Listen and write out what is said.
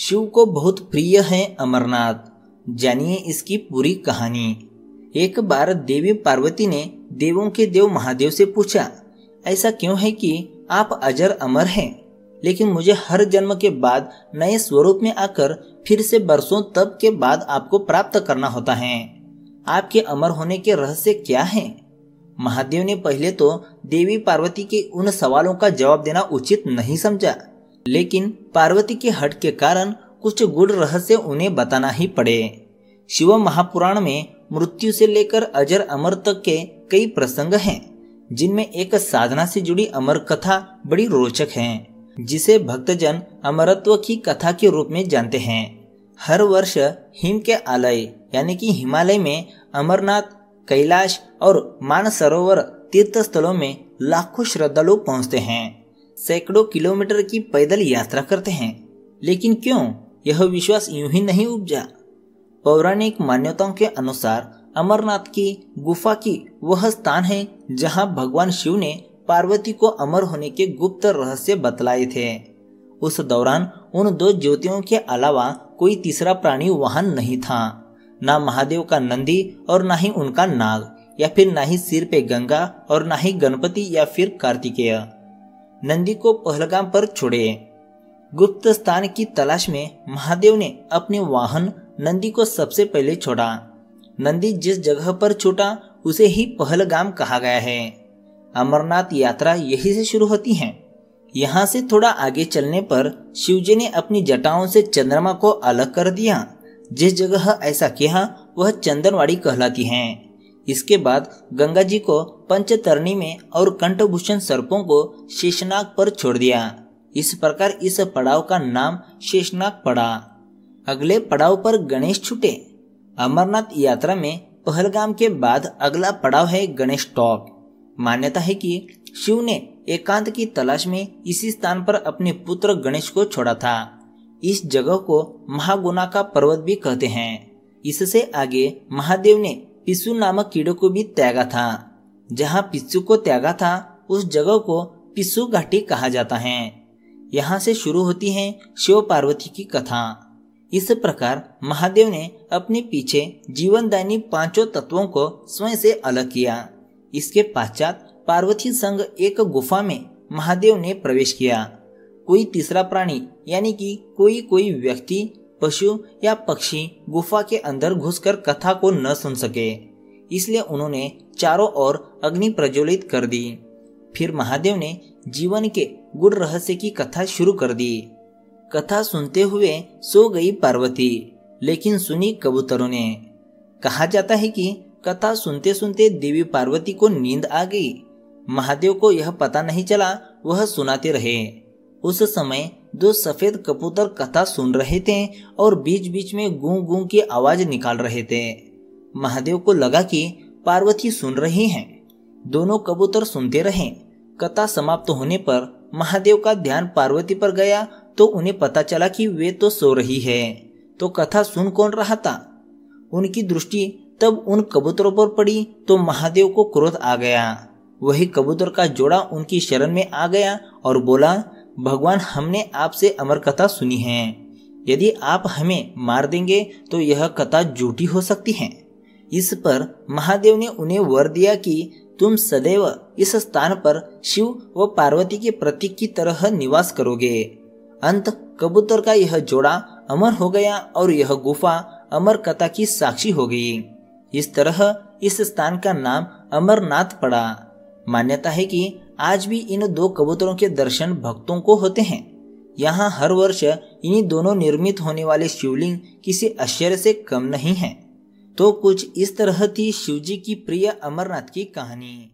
शिव को बहुत प्रिय है अमरनाथ। जानिए इसकी पूरी कहानी। एक बार देवी पार्वती ने देवों के देव महादेव से पूछा, ऐसा क्यों है कि आप अजर अमर हैं? लेकिन मुझे हर जन्म के बाद नए स्वरूप में आकर फिर से बरसों तब के बाद आपको प्राप्त करना होता है। आपके अमर होने के रहस्य क्या है? महादेव ने पहले तो देवी पार्वती के उन सवालों का जवाब देना उचित नहीं समझा। लेकिन पार्वती के हट के कारण कुछ गुड़ रहस्य उन्हें बताना ही पड़े। शिव महापुराण में मृत्यु से लेकर अजर अमर तक के कई प्रसंग हैं, जिनमें एक साधना से जुड़ी अमर कथा बड़ी रोचक है, जिसे भक्तजन अमरत्व की कथा के रूप में जानते हैं। हर वर्ष हिम के आलय, यानी कि हिमालय में अमरनाथ, कैलाश और मानसरोवर तीर्थ स्थलों में लाखों श्रद्धालु पहुँचते हैं। सैकड़ों किलोमीटर की पैदल यात्रा करते हैं। लेकिन क्यों? यह विश्वास यूँ ही नहीं उपजा। पौराणिक मान्यताओं के अनुसार अमरनाथ की गुफा की वह स्थान है जहाँ भगवान शिव ने पार्वती को अमर होने के गुप्त रहस्य बतलाए थे। उस दौरान उन दो ज्योतियों के अलावा कोई तीसरा प्राणी वहाँ नहीं था। ना महादेव का नंदी और ना ही उनका नाग, या फिर ना ही सिर पे गंगा और ना ही गणपति या फिर कार्तिकेय। नंदी को पहलगाम पर छोड़े। गुप्त स्थान की तलाश में महादेव ने अपने वाहन नंदी को सबसे पहले छोड़ा। नंदी जिस जगह पर छूटा, उसे ही पहलगाम कहा गया है। अमरनाथ यात्रा यही से शुरू होती है। यहाँ से थोड़ा आगे चलने पर शिवजी ने अपनी जटाओं से चंद्रमा को अलग कर दिया। जिस जगह ऐसा किया, वह चंदनवाड़ी कहलाती है। इसके बाद गंगा जी को पंचतरणी में और कंठभूषण सर्पों को शेषनाग पर छोड़ दिया। इस प्रकार इस पड़ाव का नाम शेषनाग पड़ा। अगले पड़ाव पर गणेश छूटे। अमरनाथ यात्रा में पहलगाम के बाद अगला पड़ाव है गणेश टॉप। मान्यता है कि शिव ने एकांत की तलाश में इसी स्थान पर अपने पुत्र गणेश को छोड़ा था। इस जगह को महागुना का पर्वत भी कहते हैं। इससे आगे महादेव ने पिस्सू नामक कीड़े को भी त्यागा था। जहाँ पिस्सू को त्यागा था, उस जगह को पिस्सू घाटी कहा जाता है। यहाँ से शुरू होती है शिव पार्वती की कथा। इस प्रकार महादेव ने अपने पीछे जीवनदायी पाँचों तत्वों को स्वयं से अलग किया। इसके पश्चात पार्वती संग एक गुफा में महादेव ने प्रवेश किया। कोई तीसरा प्राणी, यानी कि कोई कोई व्यक्ति पशु या पक्षी गुफा के अंदर घुसकर कथा को न सुन सके। इसलिए उन्होंने चारों ओर अग्नि प्रज्वलित कर दी। फिर महादेव ने जीवन के गुड़ रहस्य की कथा शुरू कर दी। कथा सुनते हुए सो गई पार्वती, लेकिन सुनी कबूतरों ने। कहा जाता है कि कथा सुनते सुनते देवी पार्वती को नींद आ गई। महादेव को यह पता नहीं चला, वह सुनाते रहे। उस समय दो सफ़ेद कबूतर कथा सुन रहे थे और बीच बीच में गूं गूं की आवाज़ निकाल रहे थे। महादेव को लगा कि पार्वती सुन रही हैं। दोनों कबूतर सुनते रहे। कथा समाप्त होने पर महादेव का ध्यान पार्वती पर गया तो उन्हें पता चला कि वे तो सो रही है। तो कथा सुन कौन रहा था? उनकी दृष्टि तब उन कबूतरों पर पड़ी तो महादेव को क्रोध आ गया। वही कबूतर का जोड़ा उनकी शरण में आ गया और बोला भगवान हमने आपसे अमर कथा सुनी है। यदि आप हमें मार देंगे तो यह कथा झूठी हो सकती है। इस पर महादेव ने उन्हें वर दिया कि तुम सदैव इस स्थान पर शिव व पार्वती के प्रतीक की तरह निवास करोगे। अंत कबूतर का यह जोड़ा अमर हो गया और यह गुफा अमर कथा की साक्षी हो गई। इस तरह इस स्थान का नाम अमरनाथ पड़ा। मान्यता है कि आज भी इन दो कबूतरों के दर्शन भक्तों को होते हैं। यहाँ हर वर्ष इन्हीं दोनों निर्मित होने वाले शिवलिंग किसी आश्चर्य से कम नहीं है। तो कुछ इस तरह थी शिवजी की प्रिय अमरनाथ की कहानी।